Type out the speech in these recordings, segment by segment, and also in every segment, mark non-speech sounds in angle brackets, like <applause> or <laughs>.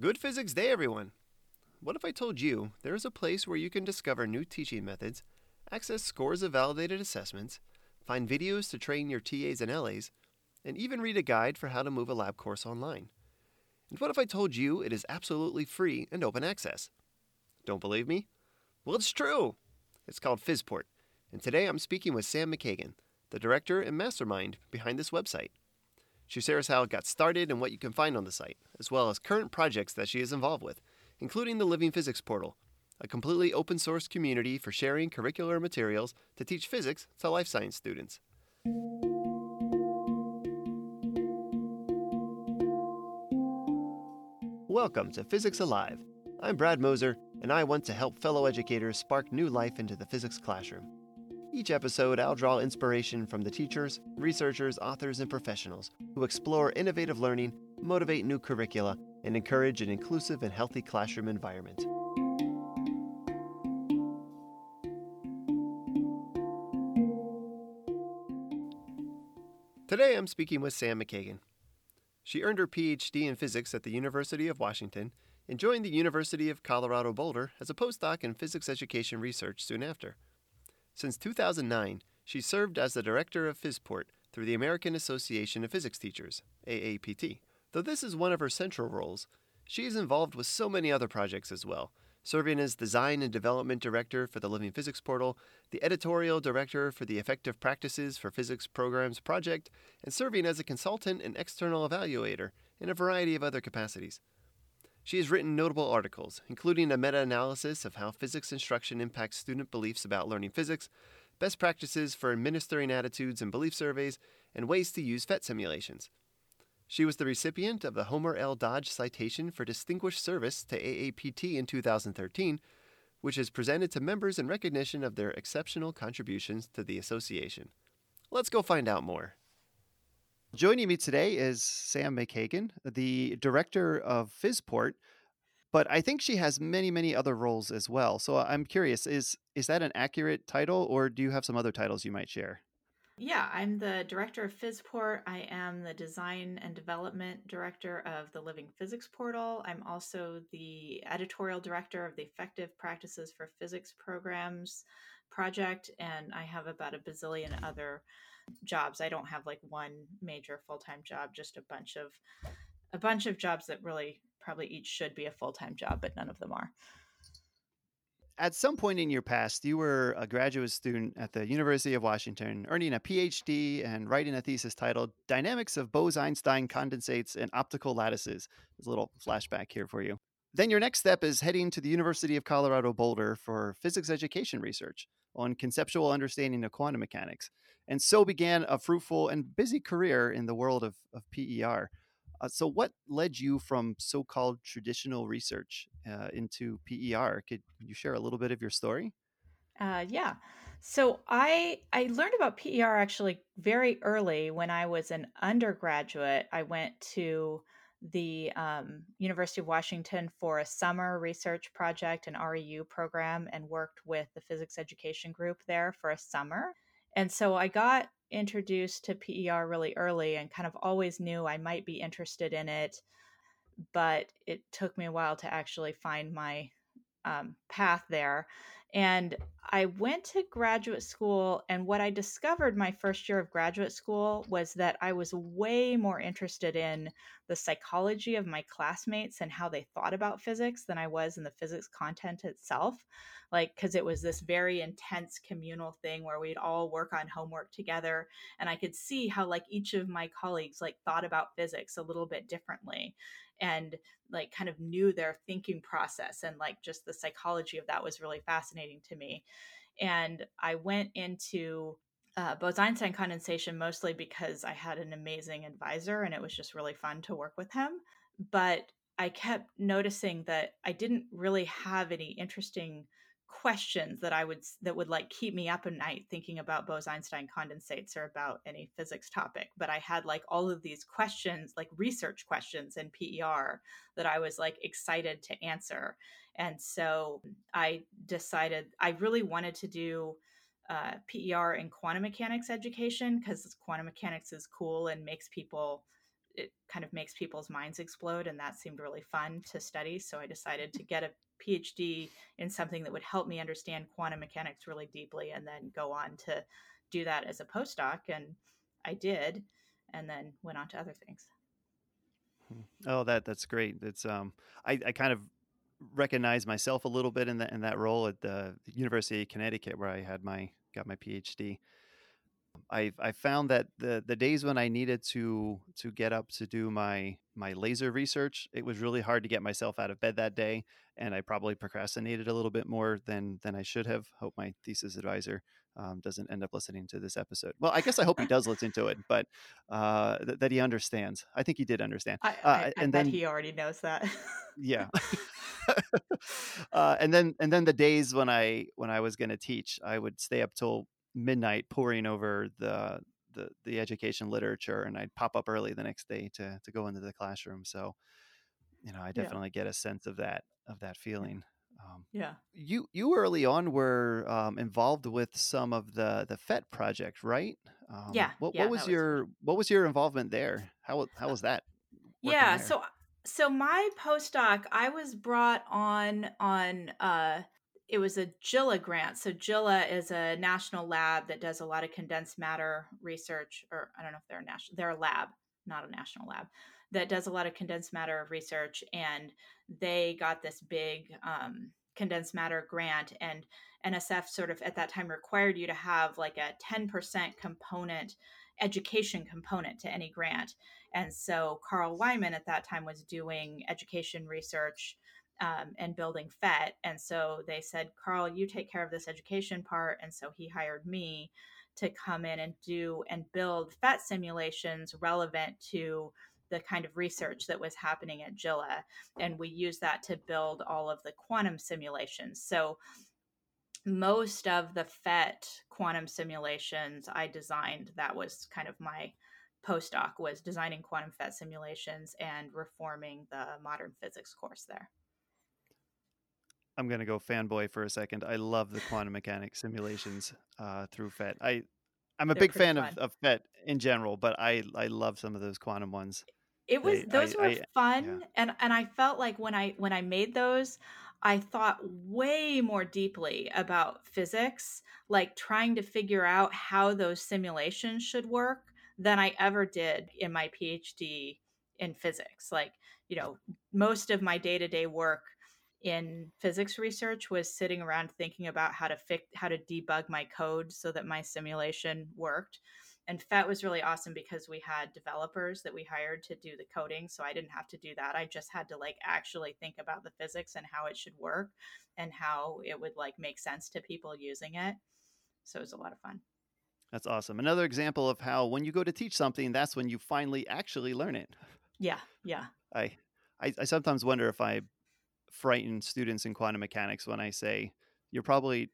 Good Physics Day, everyone! What if I told you there is a place where you can discover new teaching methods, access scores of validated assessments, find videos to train your TAs and LAs, and even read a guide for how to move a lab course online? And what if I told you it is absolutely free and open access? Don't believe me? Well, it's true! It's called PhysPort, and today I'm speaking with Sam McKagan, the director and mastermind behind this website. She shares how it got started and what you can find on the site, as well as current projects that she is involved with, including the Living Physics Portal, a completely open source community for sharing curricular materials to teach physics to life science students. Welcome to Physics Alive. I'm Brad Moser, and I want to help fellow educators spark new life into the physics classroom. Each episode, I'll draw inspiration from the teachers, researchers, authors, and professionals who explore innovative learning, motivate new curricula, and encourage an inclusive and healthy classroom environment. Today, I'm speaking with Sam McKagan. She earned her PhD in physics at the University of Washington and joined the University of Colorado Boulder as a postdoc in physics education research soon after. Since 2009, she served as the director of PhysPort through the American Association of Physics Teachers, AAPT. Though this is one of her central roles, she is involved with so many other projects as well, serving as design and development director for the Living Physics Portal, the editorial director for the Effective Practices for Physics Programs project, and serving as a consultant and external evaluator in a variety of other capacities. She has written notable articles, including a meta analysis of how physics instruction impacts student beliefs about learning physics, best practices for administering attitudes and belief surveys, and ways to use PhET simulations. She was the recipient of the Homer L. Dodge Citation for Distinguished Service to AAPT in 2013, which is presented to members in recognition of their exceptional contributions to the association. Let's go find out more. Joining me today is Sam McKagan, the director of PhysPort, but I think she has many, many other roles as well. So I'm curious is is that an accurate title, or do you have some other titles you might share? Yeah, I'm the director of PhysPort. I am the design and development director of the Living Physics Portal. I'm also the editorial director of the Effective Practices for Physics Programs project, and I have about a bazillion other jobs. I don't have like one major full-time job, just a bunch of a bunch of jobs that really probably each should be a full-time job, but none of them are. At some point in your past, you were a graduate student at the University of Washington, earning a PhD and writing a thesis titled Dynamics of Bose-Einstein Condensates and Optical Lattices. There's a little flashback here for you. Then your next step is heading to the University of Colorado Boulder for physics education research on conceptual understanding of quantum mechanics. And so began a fruitful and busy career in the world of, of PER. Uh, so, what led you from so called traditional research uh, into PER? Could, you share a little bit of your story? Uh, yeah. So I I learned about PER actually very early when I was an undergraduate. I went to the um, University of Washington for a summer research project, an REU program, and worked with the physics education group there for a summer. And so I got introduced to PER really early and kind of always knew I might be interested in it. But it took me a while to actually find my um, path there. And I went to graduate school, and what I discovered my first year of graduate school was that I was way more interested in the psychology of my classmates and how they thought about physics than I was in the physics content itself. Like, because it was this very intense communal thing where we'd all work on homework together, and I could see how, like, each of my colleagues, like, thought about physics a little bit differently and like kind of knew their thinking process and like just the psychology of that was really fascinating to me and i went into uh, Bose-Einstein condensation mostly because I had an amazing advisor and it was just really fun to work with him. But I kept noticing that I didn't really have any interesting questions that I would that would like keep me up at night thinking about Bose-Einstein condensates or about any physics topic. But I had like all of these questions, like research questions in PER that I was like excited to answer. And so I decided I really wanted to do uh, PER in quantum mechanics education because quantum mechanics is cool and makes people it kind of makes people's minds explode and that seemed really fun to study so i decided to get a phd in something that would help me understand quantum mechanics really deeply and then go on to do that as a postdoc and i did and then went on to other things. Hmm. oh that that's great. It's um i i kind of recognize myself a little bit in that in that role at the university of connecticut where i had my got my phd I I found that the the days when I needed to to get up to do my my laser research, it was really hard to get myself out of bed that day, and I probably procrastinated a little bit more than than I should have. Hope my thesis advisor um, doesn't end up listening to this episode. Well, I guess I hope he does listen to it, but uh, th- that he understands. I think he did understand. I, uh, I, I and then he already knows that. yeah. <laughs> <laughs> uh, and then and then the days when I when I was going to teach, I would stay up till midnight poring over the the the education literature and I'd pop up early the next day to to go into the classroom. So you know I definitely yeah. get a sense of that of that feeling. Um, yeah. you you early on were um, involved with some of the the PhET project right? Um, yeah. what, yeah, what was your was... what was your involvement there? How how was that yeah there? so so my postdoc I was brought on on uh it was a JILA grant. So JILA is a national lab that does a lot of condensed matter research, or I don't know if they're a national, they're a lab, not a national lab, that does a lot of condensed matter research. And they got this big um, condensed matter grant, and NSF sort of at that time required you to have like a 10% component, education component to any grant. And so Carl Wieman at that time was doing education research um, and building PhET. And so they said, Carl, you take care of this education part. And so he hired me to come in and do and build PhET simulations relevant to the kind of research that was happening at JILA. And we use that to build all of the quantum simulations. So most of the PhET quantum simulations I designed, that was kind of my postdoc was designing quantum PhET simulations and reforming the modern physics course there. I'm gonna go fanboy for a second. I love the quantum mechanics simulations uh, through PhET. I I'm a They're big fan of, of PhET in general, but I I love some of those quantum ones. It was they, those I, were I, fun, yeah. and and I felt like when I when I made those, I thought way more deeply about physics, like trying to figure out how those simulations should work than I ever did in my PhD in physics. Like you know, most of my day to day work in physics research was sitting around thinking about how to fix how to debug my code so that my simulation worked. And PhET was really awesome because we had developers that we hired to do the coding so i didn't have to do that. I just had to like actually think about the physics and how it should work and how it would like make sense to people using it. So it was a lot of fun. That's awesome. Another example of how when you go to teach something that's when you finally actually learn it. Yeah yeah. I i, I sometimes wonder if i frighten students in quantum mechanics when I say you're probably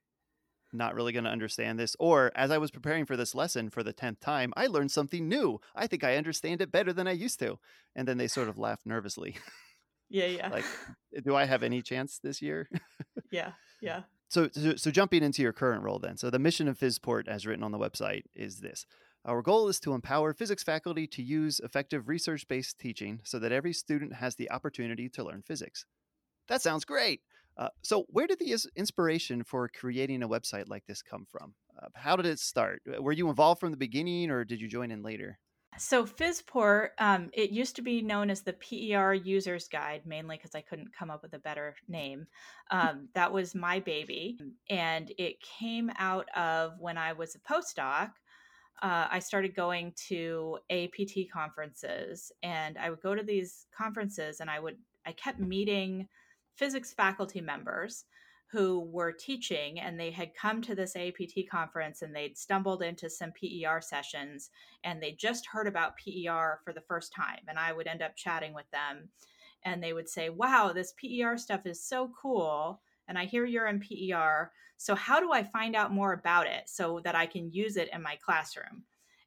not really going to understand this. Or as I was preparing for this lesson for the 10th time, I learned something new. I think I understand it better than I used to. And then they sort of laugh nervously. Yeah, <laughs> yeah. like, do I have any chance this year? <laughs> yeah, yeah. So, so, so jumping into your current role then. So the mission of PhysPort, as written on the website, is this. Our goal is to empower physics faculty to use effective research based teaching so that every student has the opportunity to learn physics. That sounds great. Uh, so, where did the inspiration for creating a website like this come from? Uh, how did it start? Uh, were you involved from the beginning, or did you join in later? So, PhysPort, um, it used to be known as the PER User's Guide, mainly because I couldn't come up with a better name. Um, that was my baby, and it came out of when I was a postdoc. Uh, I started going to APT conferences, and I would go to these conferences, and I would I kept meeting physics faculty members who were teaching and they had come to this APT conference and they'd stumbled into some PER sessions and they just heard about PER for the first time. And I would end up chatting with them and they would say, Wow, this PER stuff is so cool. And I hear you're in PER. So, how do I find out more about it so that I can use it in my classroom?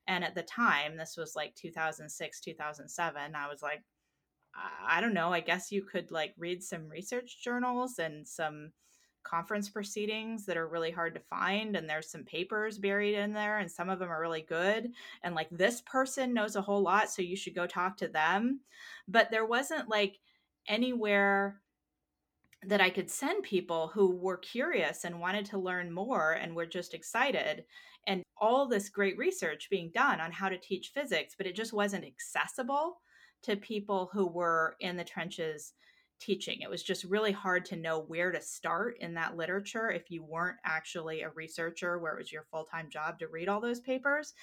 And at the time, this was like 2006, 2007, I was like, I don't know. I guess you could like read some research journals and some conference proceedings that are really hard to find and there's some papers buried in there and some of them are really good and like this person knows a whole lot so you should go talk to them but there wasn't like anywhere that I could send people who were curious and wanted to learn more and were just excited and all this great research being done on how to teach physics but it just wasn't accessible to people who were in the trenches teaching. It was just really hard to know where to start in that literature if you weren't actually a researcher where it was your full time job to read all those papers.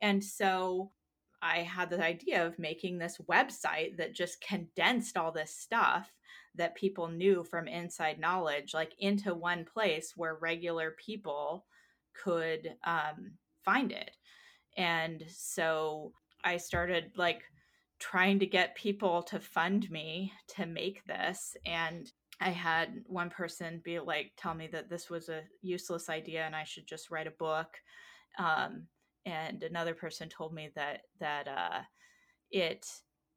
And so I had the idea of making this website that just condensed all this stuff that people knew from inside knowledge, like into one place where regular people could um, find it. And so I started like trying to get people to fund me to make this and I had one person be like tell me that this was a useless idea and I should just write a book um, and another person told me that that uh, it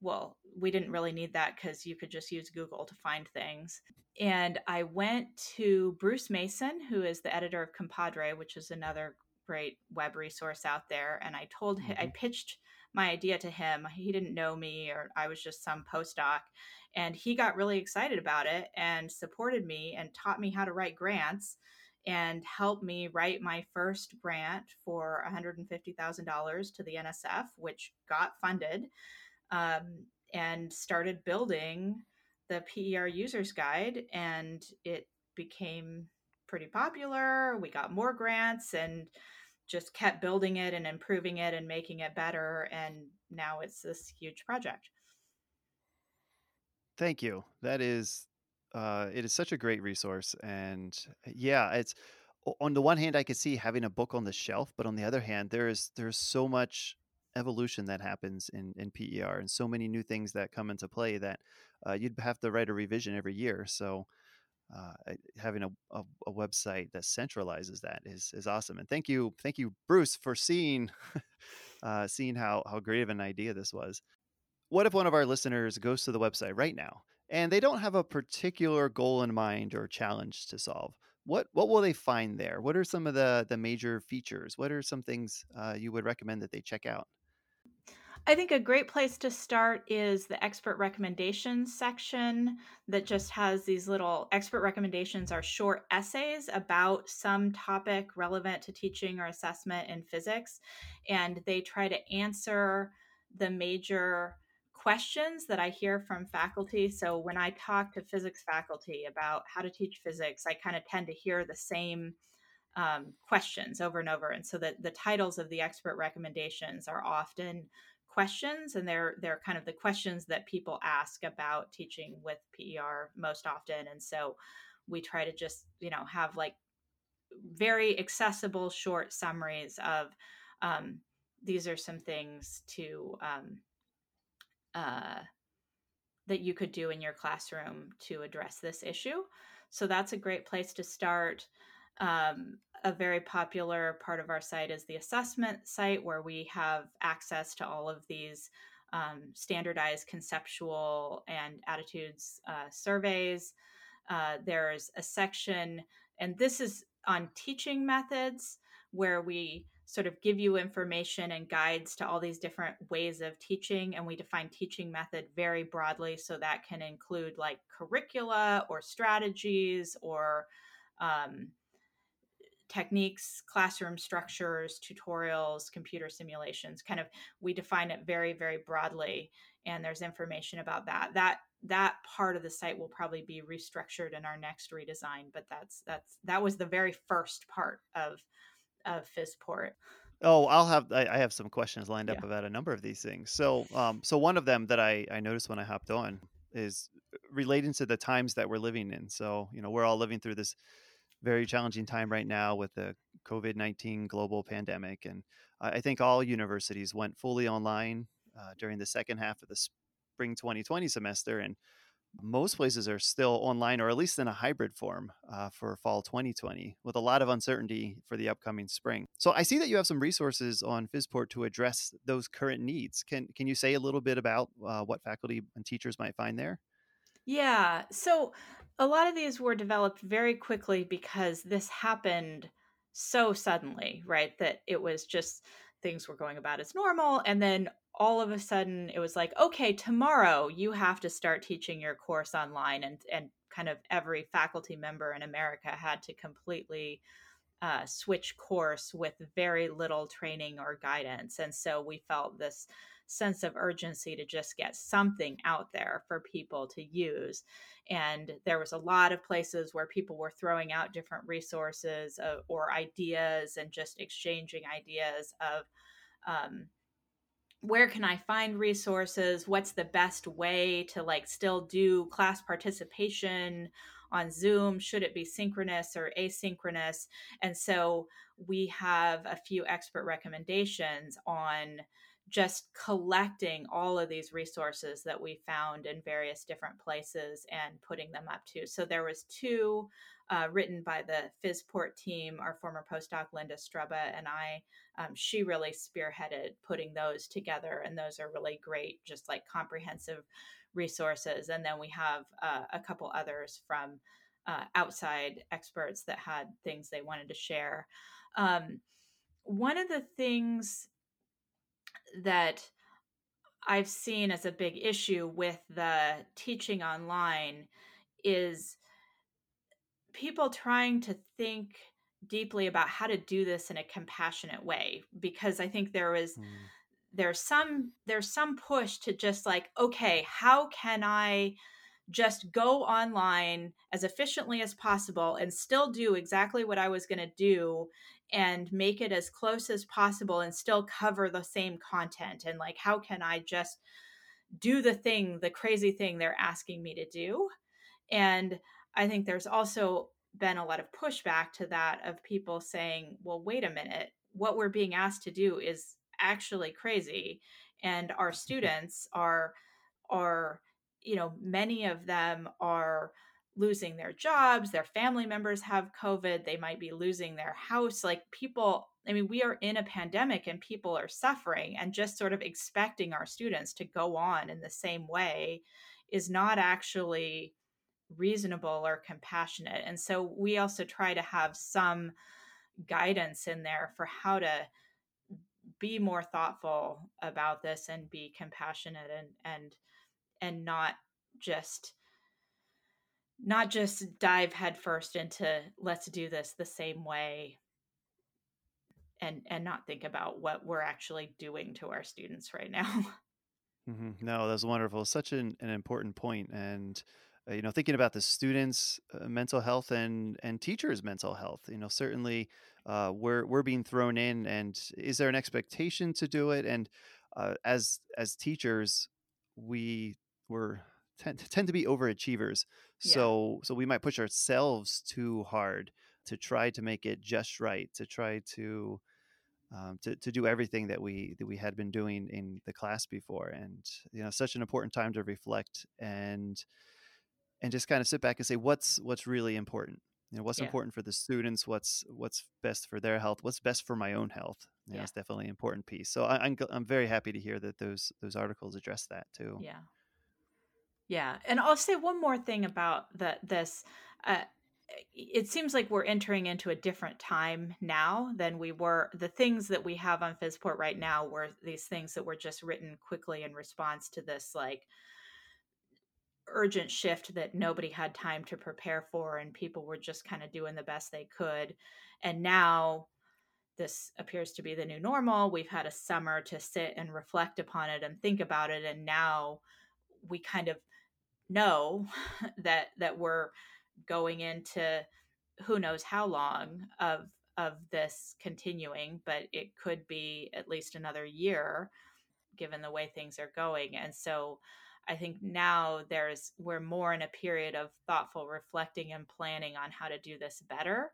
well we didn't really need that because you could just use google to find things and i went to bruce mason who is the editor of ComPADRE which is another great web resource out there and i told him mm-hmm. i pitched my idea to him. He didn't know me, or I was just some postdoc. And he got really excited about it and supported me and taught me how to write grants and helped me write my first grant for $150,000 to the NSF, which got funded um, and started building the PER Users Guide. And it became pretty popular. We got more grants and just kept building it and improving it and making it better and now it's this huge project. Thank you. That is uh, it is such a great resource and yeah it's on the one hand i could see having a book on the shelf but on the other hand there is there's so much evolution that happens in in per and so many new things that come into play that uh, you'd have to write a revision every year so uh, having a, a, a, website that centralizes that is is awesome. And thank you, thank you, Bruce, for seeing <laughs> uh, seeing how how great of an idea this was. What if one of our listeners goes to the website right now and they don't have a particular goal in mind or challenge to solve? What what will they find there? What are some of the the major features? What are some things uh, you would recommend that they check out? I think a great place to start is the expert recommendations section that just has these little expert recommendations are short essays about some topic relevant to teaching or assessment in physics. And they try to answer the major questions that I hear from faculty. So when I talk to physics faculty about how to teach physics, I kind of tend to hear the same um, questions over and over. And so that the titles of the expert recommendations are often questions and they're they're kind of the questions that people ask about teaching with PER most often and so we try to just you know have like very accessible short summaries of um, these are some things to um, uh, that you could do in your classroom to address this issue. So that's a great place to start. Um, a very popular part of our site is the assessment site, where we have access to all of these um, standardized conceptual and attitudes uh, surveys. Uh, there's a section, and this is on teaching methods, where we sort of give you information and guides to all these different ways of teaching. And we define teaching method very broadly. So that can include like curricula or strategies or um, techniques, classroom structures, tutorials, computer simulations. Kind of, we define it very, very broadly, and there's information about that. That that part of the site will probably be restructured in our next redesign, but that's that's that was the very first part of of PhysPort. Oh, I'll have I, have some questions lined up yeah. about a number of these things. So, um, so one of them that I I noticed when I hopped on is relating to the times that we're living in. So, you know, we're all living through this very challenging time right now with the COVID 19 global pandemic. And I think all universities went fully online uh, during the second half of the spring 2020 semester. And most places are still online or at least in a hybrid form uh, for fall 2020 with a lot of uncertainty for the upcoming spring so i see that you have some resources on PhysPort to address those current needs can, can you say a little bit about uh, what faculty and teachers might find there yeah so a lot of these were developed very quickly because this happened so suddenly, right? That it was just things were going about as normal. And then all of a sudden it was like, okay, tomorrow you have to start teaching your course online. And, and kind of every faculty member in America had to completely uh, switch course with very little training or guidance. And so we felt this sense of urgency to just get something out there for people to use. And there was a lot of places where people were throwing out different resources uh, or ideas and just exchanging ideas of um, where can I find resources? What's the best way to like still do class participation on Zoom? Should it be synchronous or asynchronous? And so we have a few expert recommendations on just collecting all of these resources that we found in various different places and putting them up to. So there was two uh, written by the PhysPort team, our former postdoc Linda Strubbe and I. Um, she really spearheaded putting those together, and those are really great, just like comprehensive resources. And then we have uh, a couple others from uh, outside experts that had things they wanted to share. Um, one of the things that I've seen as a big issue with the teaching online is people trying to think deeply about how to do this in a compassionate way because I think there was mm. there's some there's some push to just like okay how can I just go online as efficiently as possible and still do exactly what I was going to do and make it as close as possible and still cover the same content and like how can i just do the thing the crazy thing they're asking me to do? And i think there's also been a lot of pushback to that of people saying well wait a minute. What we're being asked to do is actually crazy and our <laughs> students are are you know many of them are losing their jobs, their family members have COVID, they might be losing their house. Like people, I mean, we are in a pandemic and people are suffering, and just sort of expecting our students to go on in the same way is not actually reasonable or compassionate. And so we also try to have some guidance in there for how to be more thoughtful about this and be compassionate and and and not just not just dive headfirst into let's do this the same way and and not think about what we're actually doing to our students right now <laughs> mm-hmm. no that's wonderful such an, an important point and uh, you know thinking about the students uh, mental health and and teachers mental health you know certainly uh, we're we're being thrown in and is there an expectation to do it and uh, as as teachers we were tend, tend to be overachievers. Yeah. So so we might push ourselves too hard to try to make it just right, to try to um, to, to do everything that we that we had been doing in the class before and you know such an important time to reflect and and just kind of sit back and say what's what's really important? You know what's yeah. important for the students? What's what's best for their health? What's best for my own health? You yeah. that's definitely an important piece. So I, I'm, I'm very happy to hear that those those articles address that too. Yeah yeah, and I'll say one more thing about the this. Uh, it seems like we're entering into a different time now than we were. The things that we have on PhysPort right now were these things that were just written quickly in response to this like urgent shift that nobody had time to prepare for, and people were just kind of doing the best they could. And now this appears to be the new normal. We've had a summer to sit and reflect upon it and think about it, and now we kind of know <laughs> that that we're going into who knows how long of of this continuing but it could be at least another year given the way things are going. And so i think now there's we're more in a period of thoughtful reflecting and planning on how to do this better.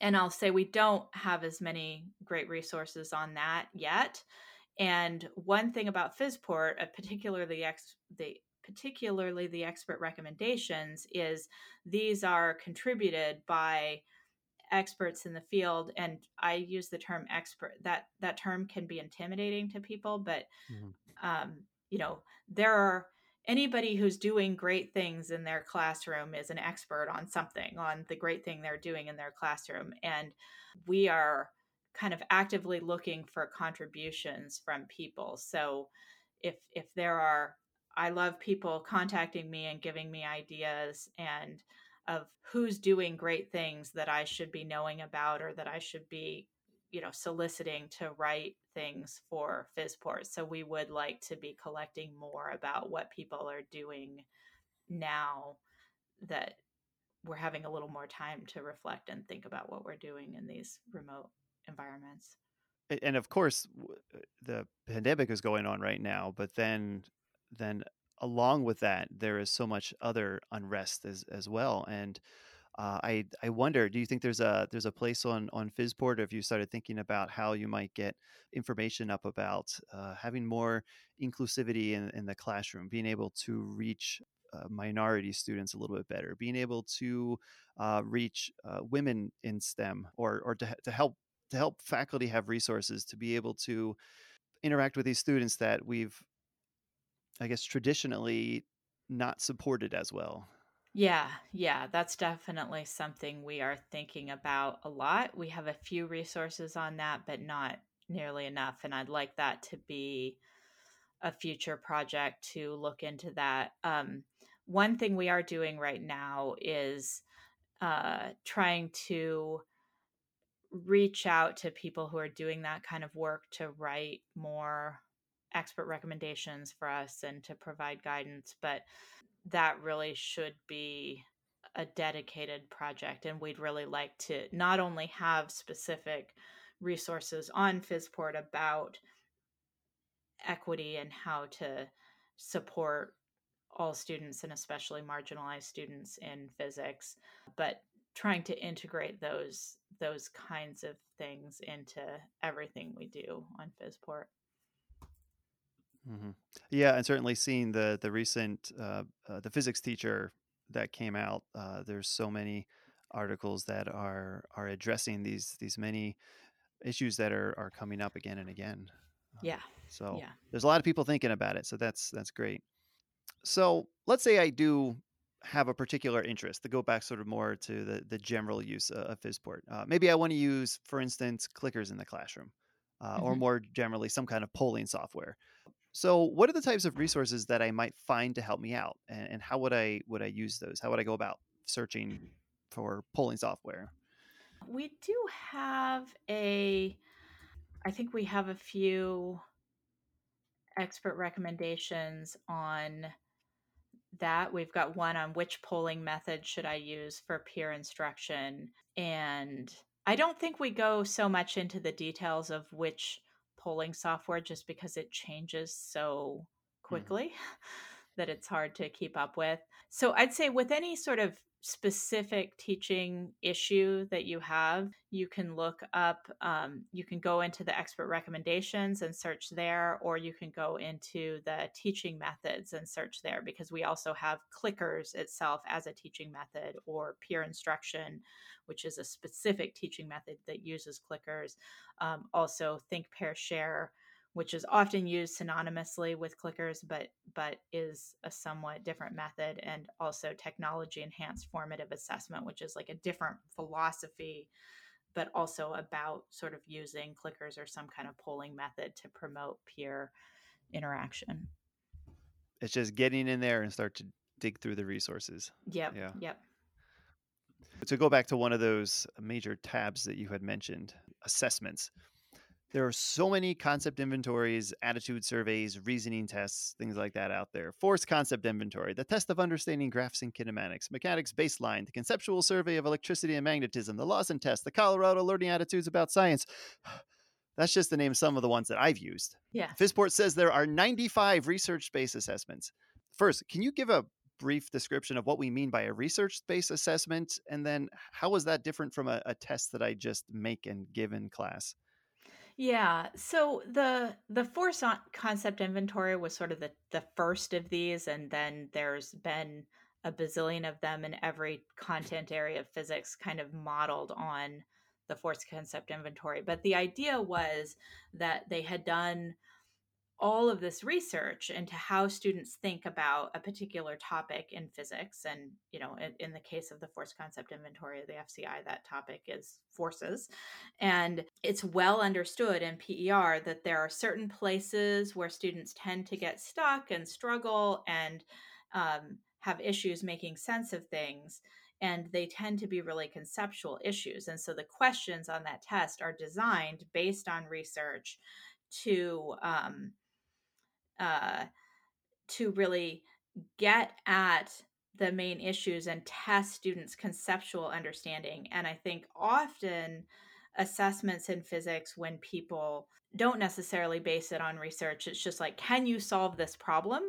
And i'll say we don't have as many great resources on that yet. And one thing about PhysPort, uh, particularly ex- the particularly the expert recommendations, is these are contributed by experts in the field and i use the term expert that that term can be intimidating to people but mm-hmm. um, you know there are anybody who's doing great things in their classroom is an expert on something, on the great thing they're doing in their classroom. And we are kind of actively looking for contributions from people. So if if there are I love people contacting me and giving me ideas and of who's doing great things that I should be knowing about or that I should be, you know, soliciting to write things for PhysPort. So we would like to be collecting more about what people are doing now that we're having a little more time to reflect and think about what we're doing in these remote environments. And of course, uh, the pandemic is going on right now, but then then along with that, there is so much other unrest as as well. And uh, I I wonder, do you think there's a there's a place on on PhysPort? If you started thinking about how you might get information up about uh, having more inclusivity in, in the classroom, being able to reach uh, minority students a little bit better, being able to uh, reach uh, women in STEM, or or to to help to help faculty have resources to be able to interact with these students that we've I guess traditionally not supported as well. Yeah, yeah, that's definitely something we are thinking about a lot. We have a few resources on that, but not nearly enough. And I'd like that to be a future project to look into that. Um, one thing we are doing right now is uh, trying to reach out to people who are doing that kind of work to write more expert recommendations for us and to provide guidance, but that really should be a dedicated project. And we'd really like to not only have specific resources on PhysPort about equity and how to support all students and especially marginalized students in physics, but trying to integrate those those kinds of things into everything we do on PhysPort. Mm-hmm. Yeah, and certainly seeing the the recent uh, uh, the physics teacher that came out. Uh, there's so many articles that are are addressing these these many issues that are are coming up again and again. Uh, yeah. So yeah. there's a lot of people thinking about it. So that's that's great. So let's say I do have a particular interest to go back sort of more to the the general use of PhysPort. Uh, maybe I want to use, for instance, clickers in the classroom. Uh, mm-hmm. or more generally some kind of polling software. So, what are the types of resources that I might find to help me out, and, and how would I would I use those? How would I go about searching mm-hmm. for polling software? We do have a, I think we have a few expert recommendations on that. We've got one on which polling method should I use for peer instruction. And I don't think we go so much into the details of which polling software just because it changes so mm. quickly mm. <laughs> that it's hard to keep up with. So I'd say with any sort of specific teaching issue that you have, you can look up, um, you can go into the expert recommendations and search there, or you can go into the teaching methods and search there because we also have clickers itself as a teaching method or peer instruction, which is a specific teaching method that uses clickers. Um, also, think, pair, share which is often used synonymously with clickers but but is a somewhat different method and also technology enhanced formative assessment which is like a different philosophy but also about sort of using clickers or some kind of polling method to promote peer interaction. It's just getting in there and start to dig through the resources. Yep yeah. yep. To go back to one of those major tabs that you had mentioned assessments there are so many concept inventories, attitude surveys, reasoning tests, things like that out there. Force concept inventory, the test of understanding graphs and kinematics, mechanics baseline, the conceptual survey of electricity and magnetism, the Lawson test, the Colorado learning attitudes about science. <sighs> That's just to name some of the ones that I've used. Yeah. PhysPort says there are 95 research based assessments. First, can you give a brief description of what we mean by a research based assessment? And then how is that different from a, a test that I just make and give in class? Yeah. So the the force on concept inventory was sort of the the first of these, and then there's been a bazillion of them in every content area of physics, kind of modeled on the force concept inventory. But the idea was that they had done all of this research into how students think about a particular topic in physics and you know in, in, the case of the force concept inventory of the fci that topic is forces. And it's well understood in per that there are certain places where students tend to get stuck and struggle and um, have issues making sense of things and they tend to be really conceptual issues. And so the questions on that test are designed based on research to um, uh, to really get at the main issues and test students' conceptual understanding. And I think often assessments in physics, when people don't necessarily base it on research. It's just like, can you solve this problem?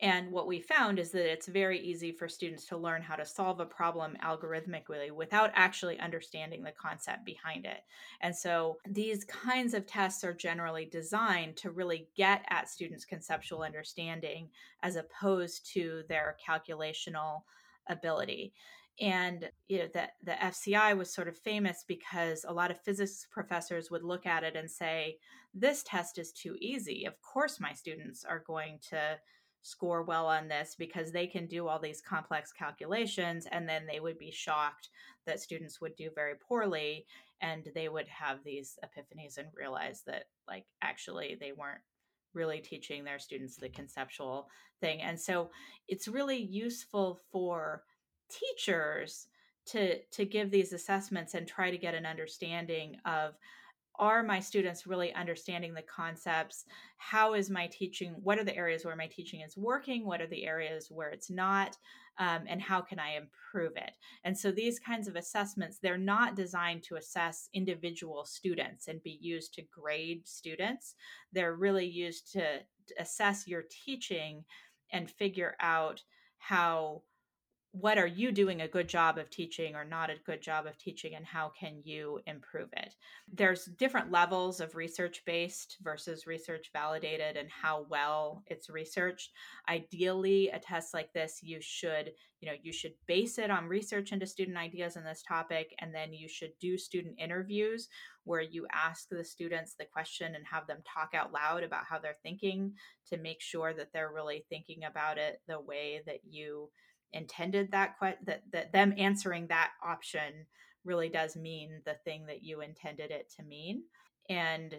And what we found is that it's very easy for students to learn how to solve a problem algorithmically without actually understanding the concept behind it. And so these kinds of tests are generally designed to really get at students' conceptual understanding as opposed to their calculational ability and you know that the FCI was sort of famous because a lot of physics professors would look at it and say this test is too easy. Of course my students are going to score well on this because they can do all these complex calculations and then they would be shocked that students would do very poorly and they would have these epiphanies and realize that like actually they weren't really teaching their students the conceptual thing. And so it's really useful for teachers to to give these assessments and try to get an understanding of are my students really understanding the concepts? How is my teaching what are the areas where my teaching is working? What are the areas where it's not? Um, and how can i improve it? And so these kinds of assessments they're not designed to assess individual students and be used to grade students. They're really used to assess your teaching and figure out how what are you doing a good job of teaching or not a good job of teaching and how can you improve it? There's different levels of research based versus research validated and how well it's researched. Ideally a test like this you should you know you should base it on research into student ideas in this topic and then you should do student interviews where you ask the students the question and have them talk out loud about how they're thinking to make sure that they're really thinking about it the way that you intended that que- that that them answering that option really does mean the thing that you intended it to mean and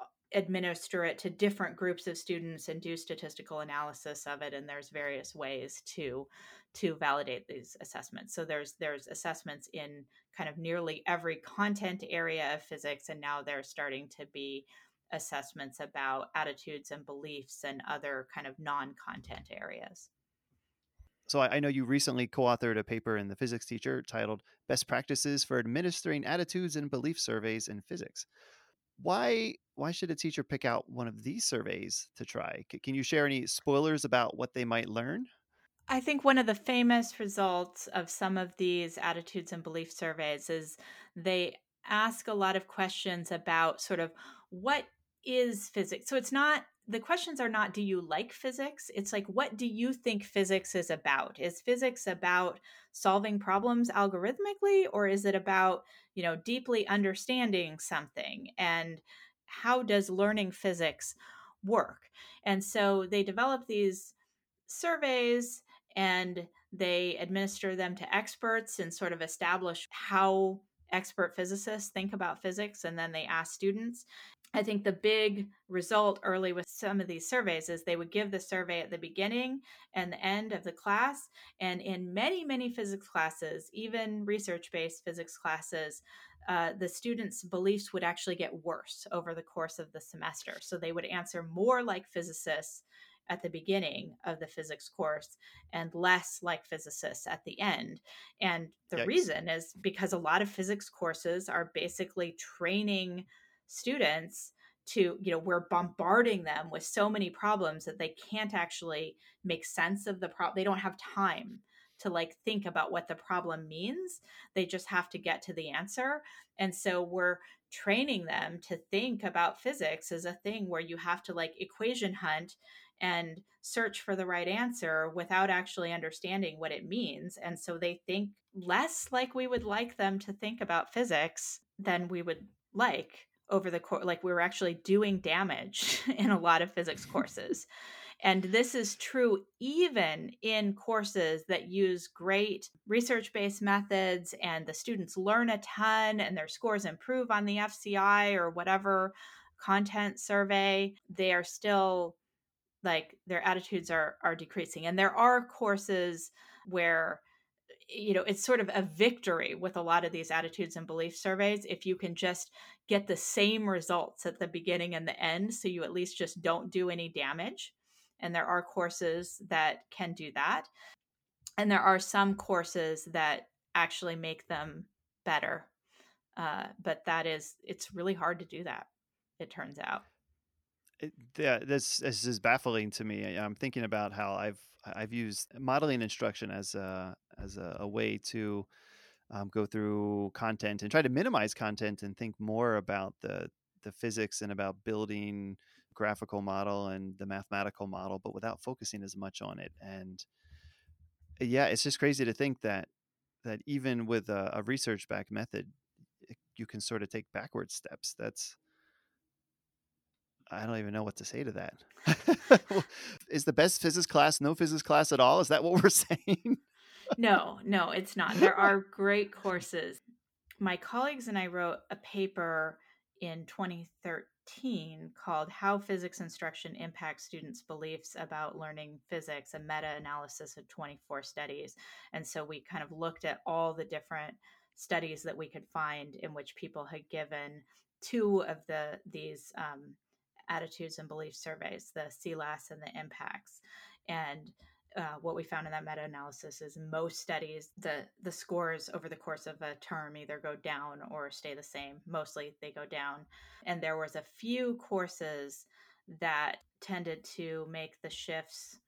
uh, administer it to different groups of students and do statistical analysis of it and there's various ways to to validate these assessments. So there's there's assessments in kind of nearly every content area of physics and now they're starting to be assessments about attitudes and beliefs and other kind of non-content areas so I, I know you recently co-authored a paper in the Physics Teacher titled "Best Practices for Administering Attitudes and Belief Surveys in Physics." Why why should a teacher pick out one of these surveys to try? C- can you share any spoilers about what they might learn? I think one of the famous results of some of these attitudes and belief surveys is they ask a lot of questions about sort of what is physics. So it's not the questions are not do you like physics? It's like what do you think physics is about? Is physics about solving problems algorithmically or is it about you know deeply understanding something? And how does learning physics work? And so they develop these surveys and they administer them to experts and sort of establish how expert physicists think about physics and then they ask students I think the big result early with some of these surveys is they would give the survey at the beginning and the end of the class. And in many, many physics classes, even research based physics classes, uh, the students' beliefs would actually get worse over the course of the semester. So they would answer more like physicists at the beginning of the physics course and less like physicists at the end. And the Yikes. reason is because a lot of physics courses are basically training students to you know we're bombarding them with so many problems that they can't actually make sense of the problem they don't have time to like think about what the problem means. They just have to get to the answer. And so we're training them to think about physics as a thing where you have to like equation hunt and search for the right answer without actually understanding what it means. And so they think less like we would like them to think about physics than we would like over the course like we were actually doing damage <laughs> in a lot of physics <laughs> courses and this is true even in courses that use great research based methods and the students learn a ton and their scores improve on the FCI or whatever content survey. They are still like their attitudes are are decreasing and there are courses where you know it's sort of a victory with a lot of these attitudes and belief surveys if you can just get the same results at the beginning and the end so you at least just don't do any damage. And there are courses that can do that. And there are some courses that actually make them better uh, but that is it's really hard to do that it turns out yeah, this this is baffling to me. I'm thinking about how I've I've used modeling instruction as a as a, a way to um, go through content and try to minimize content and think more about the the physics and about building graphical model and the mathematical model, but without focusing as much on it. And yeah, it's just crazy to think that that even with a, a research back method, you can sort of take backward steps. That's I don't even know what to say to that. <laughs> <laughs> is the best physics class no physics class at all? Is that what we're <laughs> saying? no, no, it's not. There are great courses. My colleagues and I wrote a paper in 2013 called How Physics Instruction Impacts Students' Beliefs About Learning Physics, a meta analysis of 24 studies. And so we kind of looked at all the different studies that we could find in which people had given two of the these um, attitudes and belief surveys, the CLASS and the MPEX. And uh, what we found in that meta-analysis is most studies the the scores over the course of a term either go down or stay the same. Mostly they go down. And there was a few courses that tended to make the shifts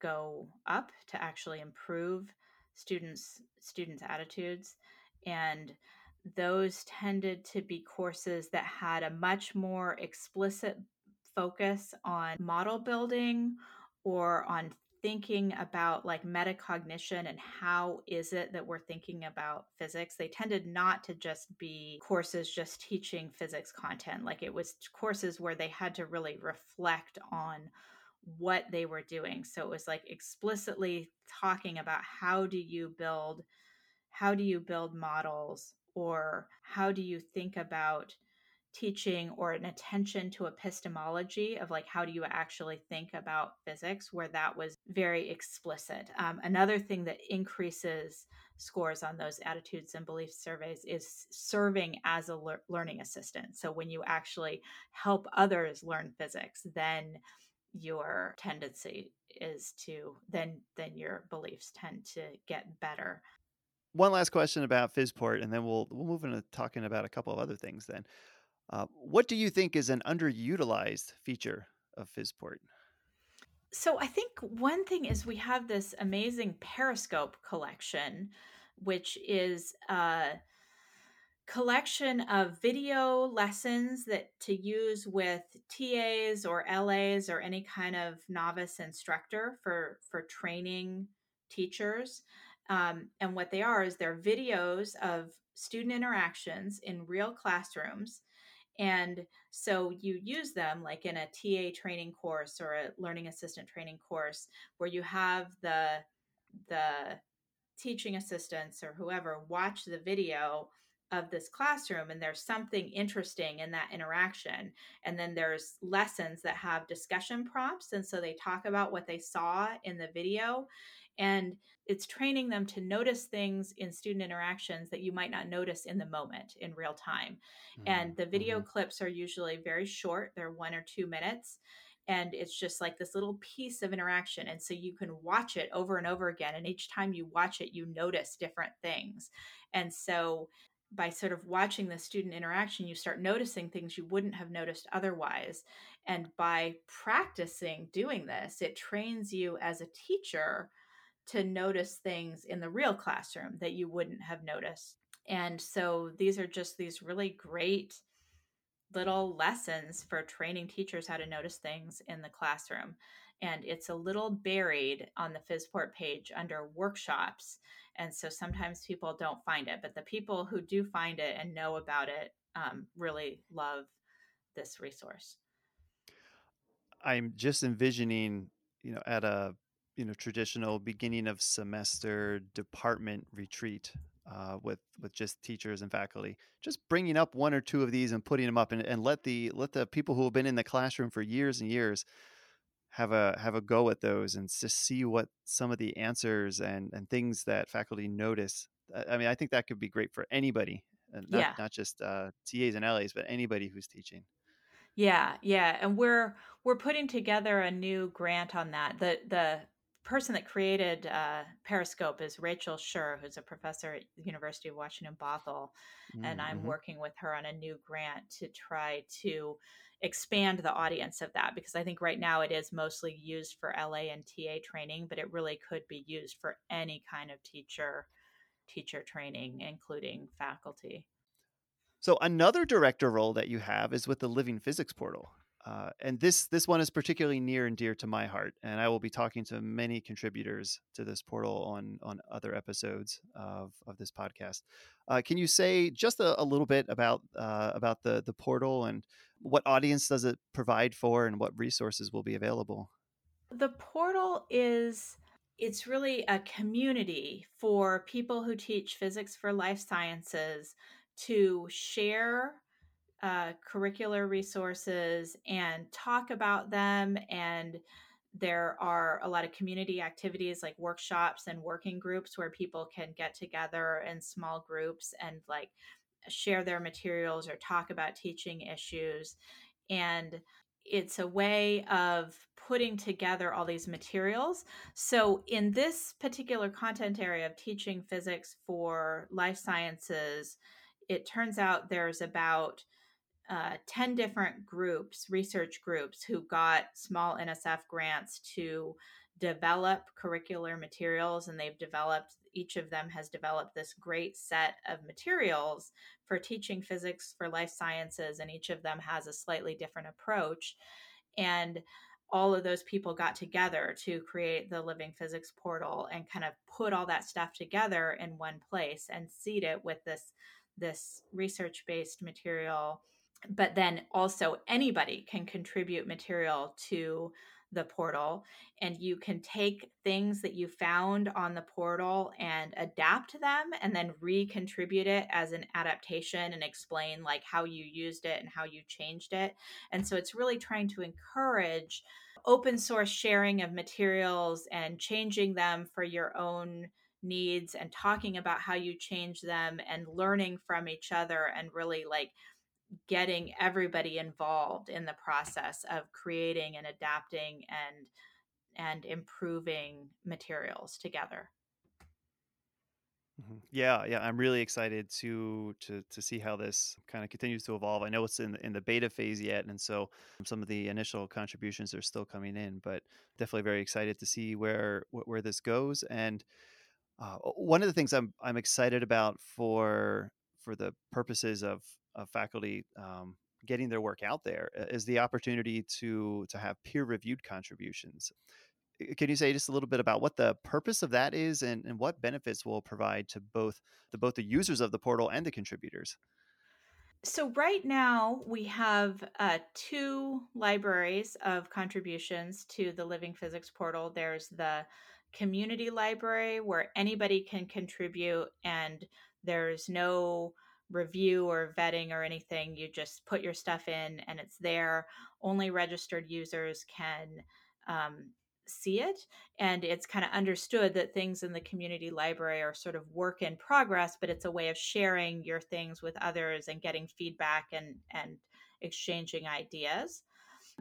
go up to actually improve students students attitudes. And those tended to be courses that had a much more explicit focus on model building or on thinking about like metacognition and how is it that we're thinking about physics. They tended not to just be courses just teaching physics content. Like it was courses where they had to really reflect on what they were doing. So it was like explicitly talking about how do you build how do you build models or how do you think about teaching or an attention to epistemology of like how do you actually think about physics where that was very explicit? Um, another thing that increases scores on those attitudes and belief surveys is serving as a le- learning assistant. So when you actually help others learn physics then your tendency is to then then your beliefs tend to get better one last question about PhysPort, and then we'll we'll move into talking about a couple of other things. Then, uh, what do you think is an underutilized feature of PhysPort? So I think one thing is we have this amazing Periscope collection, which is a collection of video lessons that to use with TAs or LAs or any kind of novice instructor for for training teachers. Um, and what they are is they're videos of student interactions in real classrooms. And so you use them like in a TA training course or a learning assistant training course where you have the the teaching assistants or whoever watch the video of this classroom and there's something interesting in that interaction. And then there's lessons that have discussion prompts. And so they talk about what they saw in the video. And it's training them to notice things in student interactions that you might not notice in the moment in real time. Mm-hmm. And the video mm-hmm. clips are usually very short, they're one or two minutes. And it's just like this little piece of interaction. And so you can watch it over and over again. And each time you watch it, you notice different things. And so by sort of watching the student interaction, you start noticing things you wouldn't have noticed otherwise. And by practicing doing this, it trains you as a teacher to notice things in the real classroom that you wouldn't have noticed. And so these are just these really great little lessons for training teachers how to notice things in the classroom. and it's a little buried on the PhysPort page under workshops. And so sometimes people don't find it, but the people who do find it and know about it um, really love this resource. I'm just envisioning, you know, at a you know traditional beginning of semester department retreat uh, with with just teachers and faculty, just bringing up one or two of these and putting them up, and, and let the let the people who have been in the classroom for years and years have a have a go at those and just see what some of the answers and and things that faculty notice. I mean, I think that could be great for anybody, not yeah. not just uh, TAs and LAs, but anybody who's teaching. Yeah, yeah, and we're we're putting together a new grant on that. The the person that created uh, Periscope is Rachel Scherr, who's a professor at the University of Washington Bothell, mm-hmm. and I'm working with her on a new grant to try to expand the audience of that because I think right now it is mostly used for LA and TA training, but it really could be used for any kind of teacher teacher training, including faculty. So another director role that you have is with the Living Physics portal. Uh, and this this one is particularly near and dear to my heart, and I will be talking to many contributors to this portal on on other episodes of, of this podcast. Uh, can you say just a, a little bit about uh, about the the portal and what audience does it provide for, and what resources will be available? The portal is it's really a community for people who teach physics for life sciences to share uh, curricular resources and talk about them. And there are a lot of community activities like workshops and working groups where people can get together in small groups and like share their materials or talk about teaching issues. And it's a way of putting together all these materials. So, in this particular content area of teaching physics for life sciences, it turns out there's about uh, 10 different groups, research groups, who got small NSF grants to develop curricular materials. And they've developed, each of them has developed this great set of materials for teaching physics for life sciences. And each of them has a slightly different approach. And all of those people got together to create the living physics portal and kind of put all that stuff together in one place and seed it with this this research based material but then also anybody can contribute material to the portal and you can take things that you found on the portal and adapt them and then recontribute it as an adaptation and explain like how you used it and how you changed it. And so it's really trying to encourage open source sharing of materials and changing them for your own needs and talking about how you change them and learning from each other and really like getting everybody involved in the process of creating and adapting and and improving materials together. Mm-hmm. Yeah, yeah, I'm really excited to to to see how this kind of continues to evolve. I know it's in in the beta phase yet, and so some of the initial contributions are still coming in, but definitely very excited to see where where this goes. And uh, one of the things I'm I'm excited about for for the purposes of of faculty um, getting their work out there uh, the opportunity to to have peer reviewed contributions. Can you say just a little bit about what the purpose of that is and, and what benefits will provide to both the both the users of the portal and the contributors? So right now we have uh, two libraries of contributions to the Living Physics portal. There's the community library where anybody can contribute and there's no review or vetting or anything. You just put your stuff in and it's there. Only registered users can um, see it. And it's kind of understood that things in the community library are sort of work in progress, but it's a way of sharing your things with others and getting feedback and, and exchanging ideas.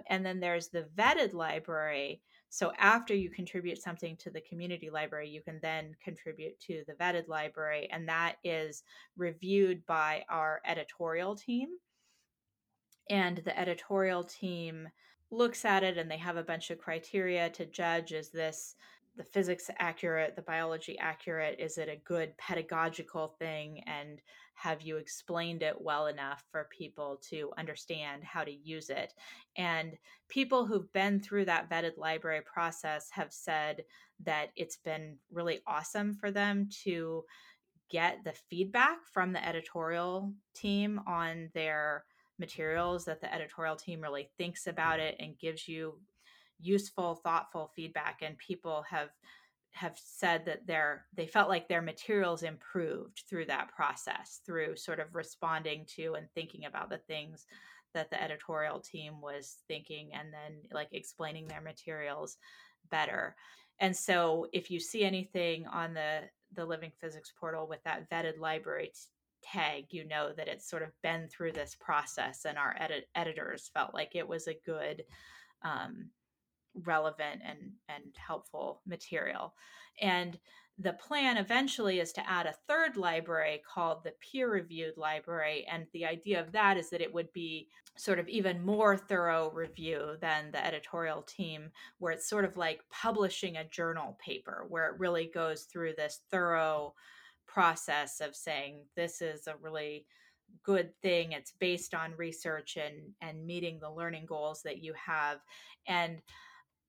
And then there's the vetted library, so after you contribute something to the community library, you can then contribute to the vetted library, and that is reviewed by our editorial team. And the editorial team looks at it and they have a bunch of criteria to judge is this the physics accurate, the biology accurate? Is it a good pedagogical thing? And have you explained it well enough for people to understand how to use it? And people who've been through that vetted library process have said that it's been really awesome for them to get the feedback from the editorial team on their materials that the editorial team really thinks about it and gives you useful thoughtful feedback and people have have said that their they felt like their materials improved through that process through sort of responding to and thinking about the things that the editorial team was thinking and then like explaining their materials better. And so if you see anything on the the living physics portal with that vetted library tag you know that it's sort of been through this process and our edit- editors felt like it was a good um, relevant and and helpful material. And the plan eventually is to add a third library called the peer reviewed library and the idea of that is that it would be sort of even more thorough review than the editorial team where it's sort of like publishing a journal paper where it really goes through this thorough process of saying this is a really good thing. It's based on research and and meeting the learning goals that you have. And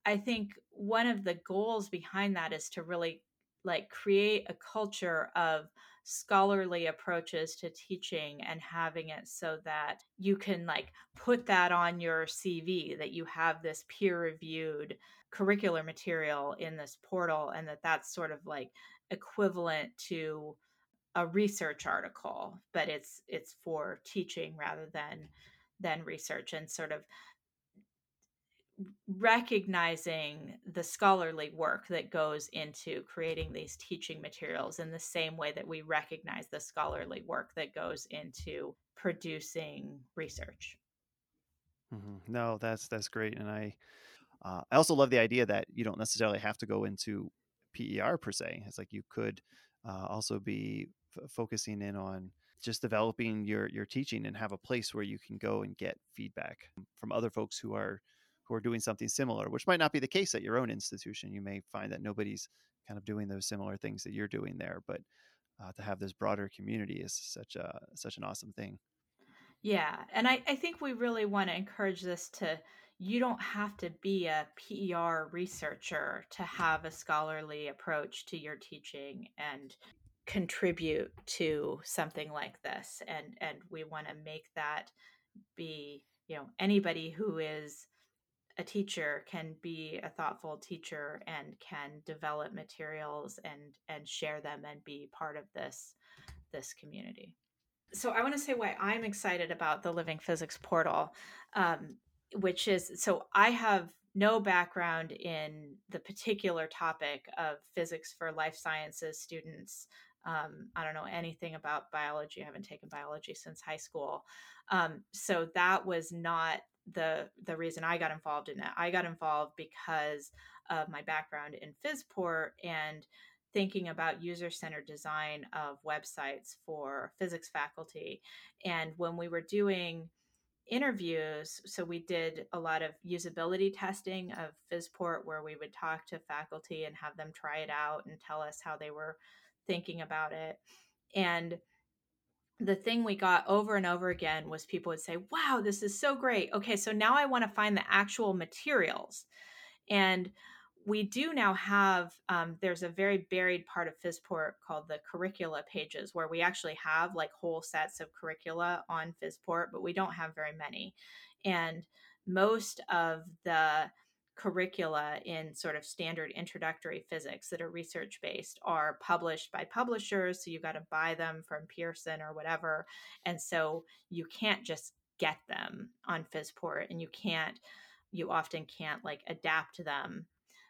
I think one of the goals behind that is to really like create a culture of scholarly approaches to teaching and having it so that you can like put that on your CV that you have this peer reviewed curricular material in this portal and that that's sort of like equivalent to a research article but it's it's for teaching rather than than research and sort of recognizing the scholarly work that goes into creating these teaching materials in the same way that we recognize the scholarly work that goes into producing research. Mm-hmm. No, that's that's great, and I uh, I also love the idea that you don't necessarily have to go into PER per se. It's like you could uh, also be f- focusing in on just developing your your teaching and have a place where you can go and get feedback from other folks who are who are doing something similar, which might not be the case at your own institution. You may find that nobody's kind of doing those similar things that you're doing there, but uh, to have this broader community is such a such an awesome thing. Yeah, and I, I think we really want to encourage this to you don't have to be a PER researcher to have a scholarly approach to your teaching and contribute to something like this and and we want to make that be you know anybody who is a teacher can be a thoughtful teacher and can develop materials and and share them and be part of this this community. So i want to say why i'm excited about the living physics portal um, which is so i have no background in the particular topic of physics for life sciences students. Um, i don't know anything about biology. I haven't taken biology since high school. Um, so that was not the the reason I got involved in it. I got involved because of my background in PhysPort and thinking about user centered design of websites for physics faculty. And when we were doing interviews, so we did a lot of usability testing of PhysPort where we would talk to faculty and have them try it out and tell us how they were thinking about it. And the thing we got over and over again was people would say, Wow, this is so great. Okay, so now I want to find the actual materials. And we do now have, um, there's a very buried part of PhysPort called the curricula pages, where we actually have like whole sets of curricula on PhysPort, but we don't have very many. And most of the curricula in sort of standard introductory physics that are research based are published by publishers so you got to buy them from pearson or whatever and so you can't just get them on PhysPort and you can't you often can't like adapt them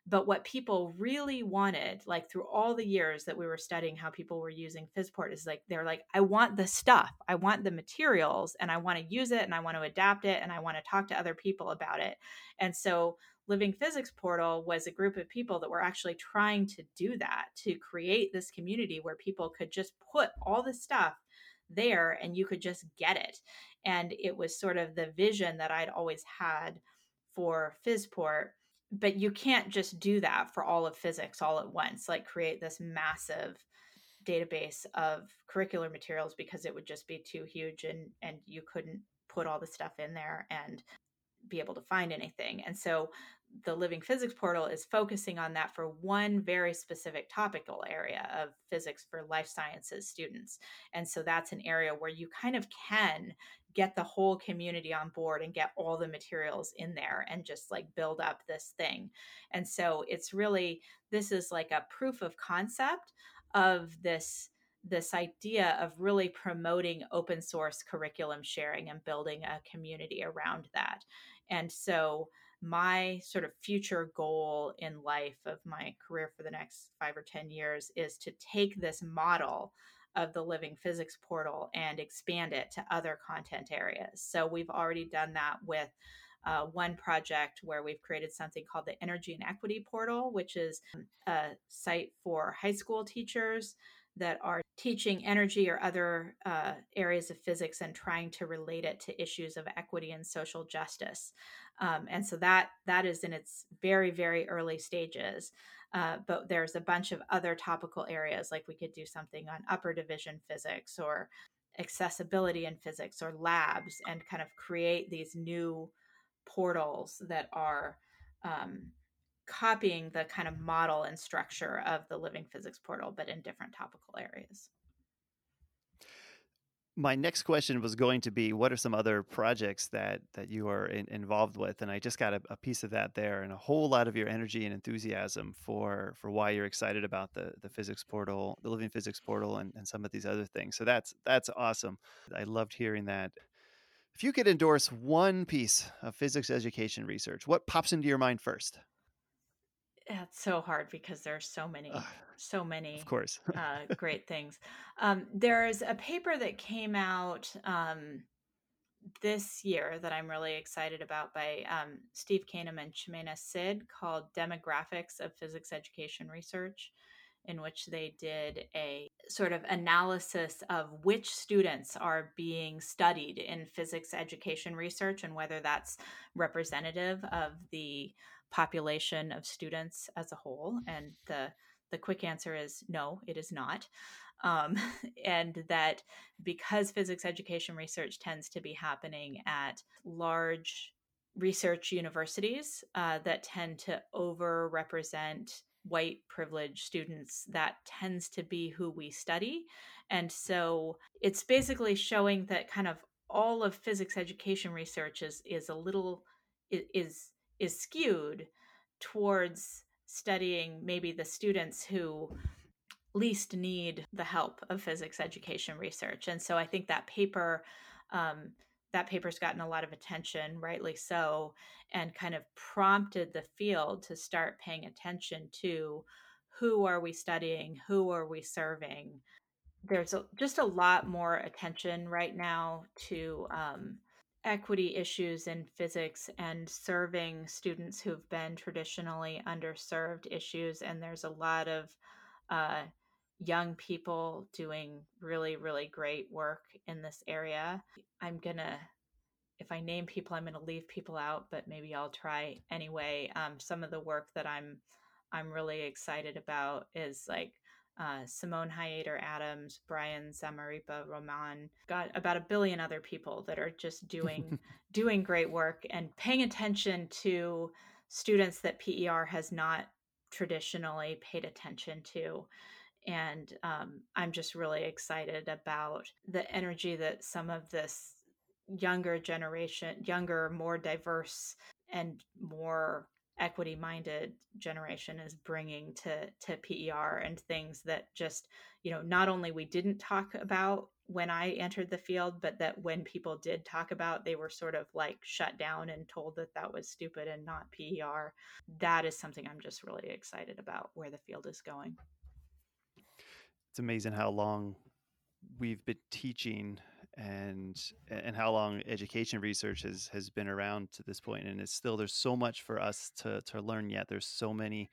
but what people really wanted, like through all the years that we were studying how people were using PhysPort, is like they're like, I want the stuff, I want the materials, and I want to use it, and I want to adapt it, and I want to talk to other people about it. And so Living Physics Portal was a group of people that were actually trying to do that, to create this community where people could just put all the stuff there and you could just get it. And it was sort of the vision that I'd always had for PhysPort but you can't just do that for all of physics all at once like create this massive database of curricular materials because it would just be too huge and and you couldn't put all the stuff in there and be able to find anything. And so the living physics portal is focusing on that for one very specific topical area of physics for life sciences students. And so that's an area where you kind of can get the whole community on board and get all the materials in there and just like build up this thing. And so it's really this is like a proof of concept of this this idea of really promoting open source curriculum sharing and building a community around that. And so my sort of future goal in life of my career for the next five or 10 years is to take this model of the Living Physics portal and expand it to other content areas. So we've already done that with uh, one project where we've created something called the Energy and Equity Portal, which is a site for high school teachers that are teaching energy or other uh, areas of physics and trying to relate it to issues of equity and social justice. Um, and so that that is in its very very early stages. Uh, but there's a bunch of other topical areas, like we could do something on upper division physics or accessibility in physics or labs, and kind of create these new portals that are um, copying the kind of model and structure of the living physics portal, but in different topical areas my next question was going to be what are some other projects that that you are in, involved with? And i just got a, a, piece of that there and a whole lot of your energy and enthusiasm for for why you're excited about the the physics portal the living physics portal and, and some of these other things. So that's that's awesome. I loved hearing that. If you could endorse one piece of physics education research what pops into your mind first? It's so hard because there are so many so many of course. <laughs> uh, great things. Um, there's a paper that came out um, this year that i'm really excited about by um, steve Kanim and Ximena Cid called demographics of physics education research in which they did a sort of analysis of which students are being studied in physics education research and whether that's representative of the population of students as a whole and the the quick answer is no it is not. Um, <laughs> and that because physics education research tends to be happening at large research universities uh, that tend to overrepresent white privileged students that tends to be who we study. And so it's basically showing that kind of all of physics education research is is a little is is skewed towards studying maybe the students who least need the help of physics education research. And so i think that paper um, that paper's gotten a lot of attention rightly so and kind of prompted the field to start paying attention to who are we studying who are we serving. There's a, just a lot more attention right now to um, equity issues in physics and serving students who've been traditionally underserved issues. And there's a lot of uh, young people doing really, really great work in this area. I'm going to, if I name people, I'm going to leave people out, but maybe I'll try anyway. Um, some of the work that I'm I'm really excited about is like uh, Simone Hyater-Adams, Brian Zamarripa Roman, got about a billion other people that are just doing <laughs> doing great work and paying attention to students that PER has not traditionally paid attention to. And um, I'm just really excited about the energy that some of this younger generation, younger, more diverse, and more equity minded generation is bringing to to PER and things that just you know not only we didn't talk about when I entered the field but that when people did talk about they were sort of like shut down and told that that was stupid and not PER that is something I'm just really excited about where the field is going. It's amazing how long we've been teaching and and how long education research has has been around to this point and it's still there's so much for us to to learn yet there's so many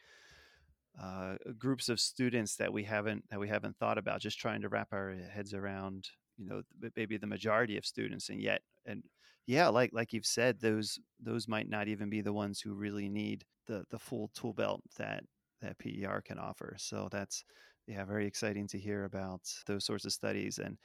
uh, groups of students that we haven't that we haven't thought about just trying to wrap our heads around you know maybe the majority of students and yet and yeah, like like you've said, those those might not even be the ones who really need the the full tool belt that that PER can offer. So that's yeah, very exciting to hear about those sorts of studies. And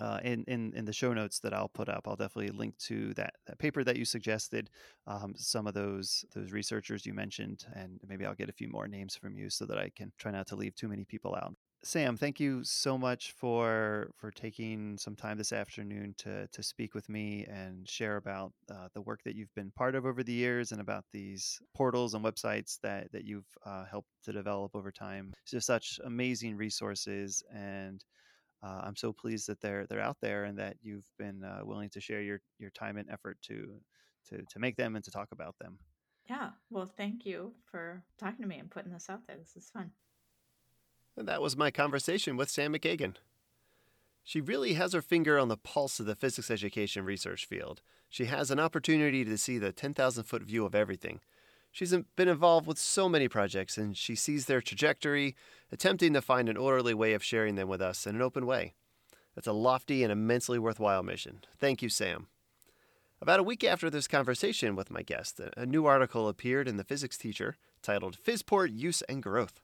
uh, in, in in the show notes that I'll put up, I'll definitely link to that, that paper that you suggested, um, some of those those researchers you mentioned, and maybe I'll get a few more names from you so that I can try not to leave too many people out. Sam, thank you so much for for taking some time this afternoon to to speak with me and share about uh, the work that you've been part of over the years and about these portals and websites that that you've uh, helped to develop over time. It's just such amazing resources and uh, I'm so pleased that they're they're out there and that you've been uh, willing to share your your time and effort to to to make them and to talk about them. Yeah, well, thank you for talking to me and putting this out there. This is fun. And that was my conversation with Sam McKagan. She really has her finger on the pulse of the physics education research field. She has an opportunity to see the 10,000 foot view of everything She's been involved with so many projects, and she sees their trajectory, attempting to find an orderly way of sharing them with us in an open way. That's a lofty and immensely worthwhile mission. Thank you, Sam. About a week after this conversation with my guest, a new article appeared in the Physics Teacher titled PhysPort Use and Growth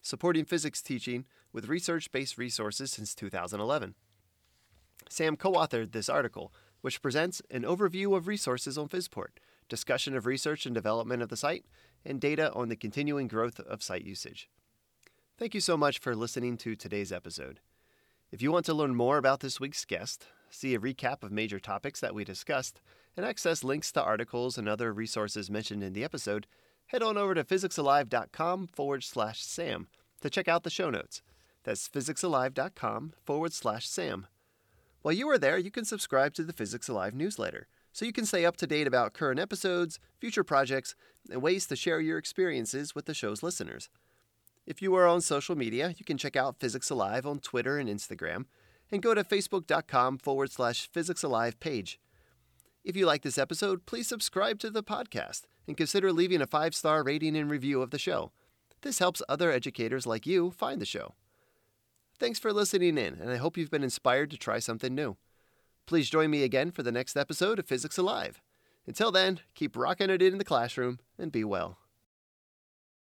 Supporting Physics Teaching with Research Based Resources Since 2011. Sam co authored this article, which presents an overview of resources on PhysPort discussion of research and development of the site, and data on the continuing growth of site usage. Thank you so much for listening to today's episode. If you want to learn more about this week's guest, see a recap of major topics that we discussed, and access links to articles and other resources mentioned in the episode, head on over to physicsalive.com forward slash SAM to check out the show notes. That's physicsalive.com forward slash SAM. While you are there, you can subscribe to the Physics Alive newsletter so you can stay up to date about current episodes, future projects, and ways to share your experiences with the show's listeners. If you are on social media, you can check out Physics Alive on Twitter and Instagram, and go to facebook.com forward slash Physics Alive page. If you like this episode, please subscribe to the podcast and consider leaving a five star rating and review of the show. This helps other educators like you find the show. Thanks for listening in, and I hope you've been inspired to try something new. Please join me again for the next episode of Physics Alive. Until then, keep rocking it in the classroom and be well.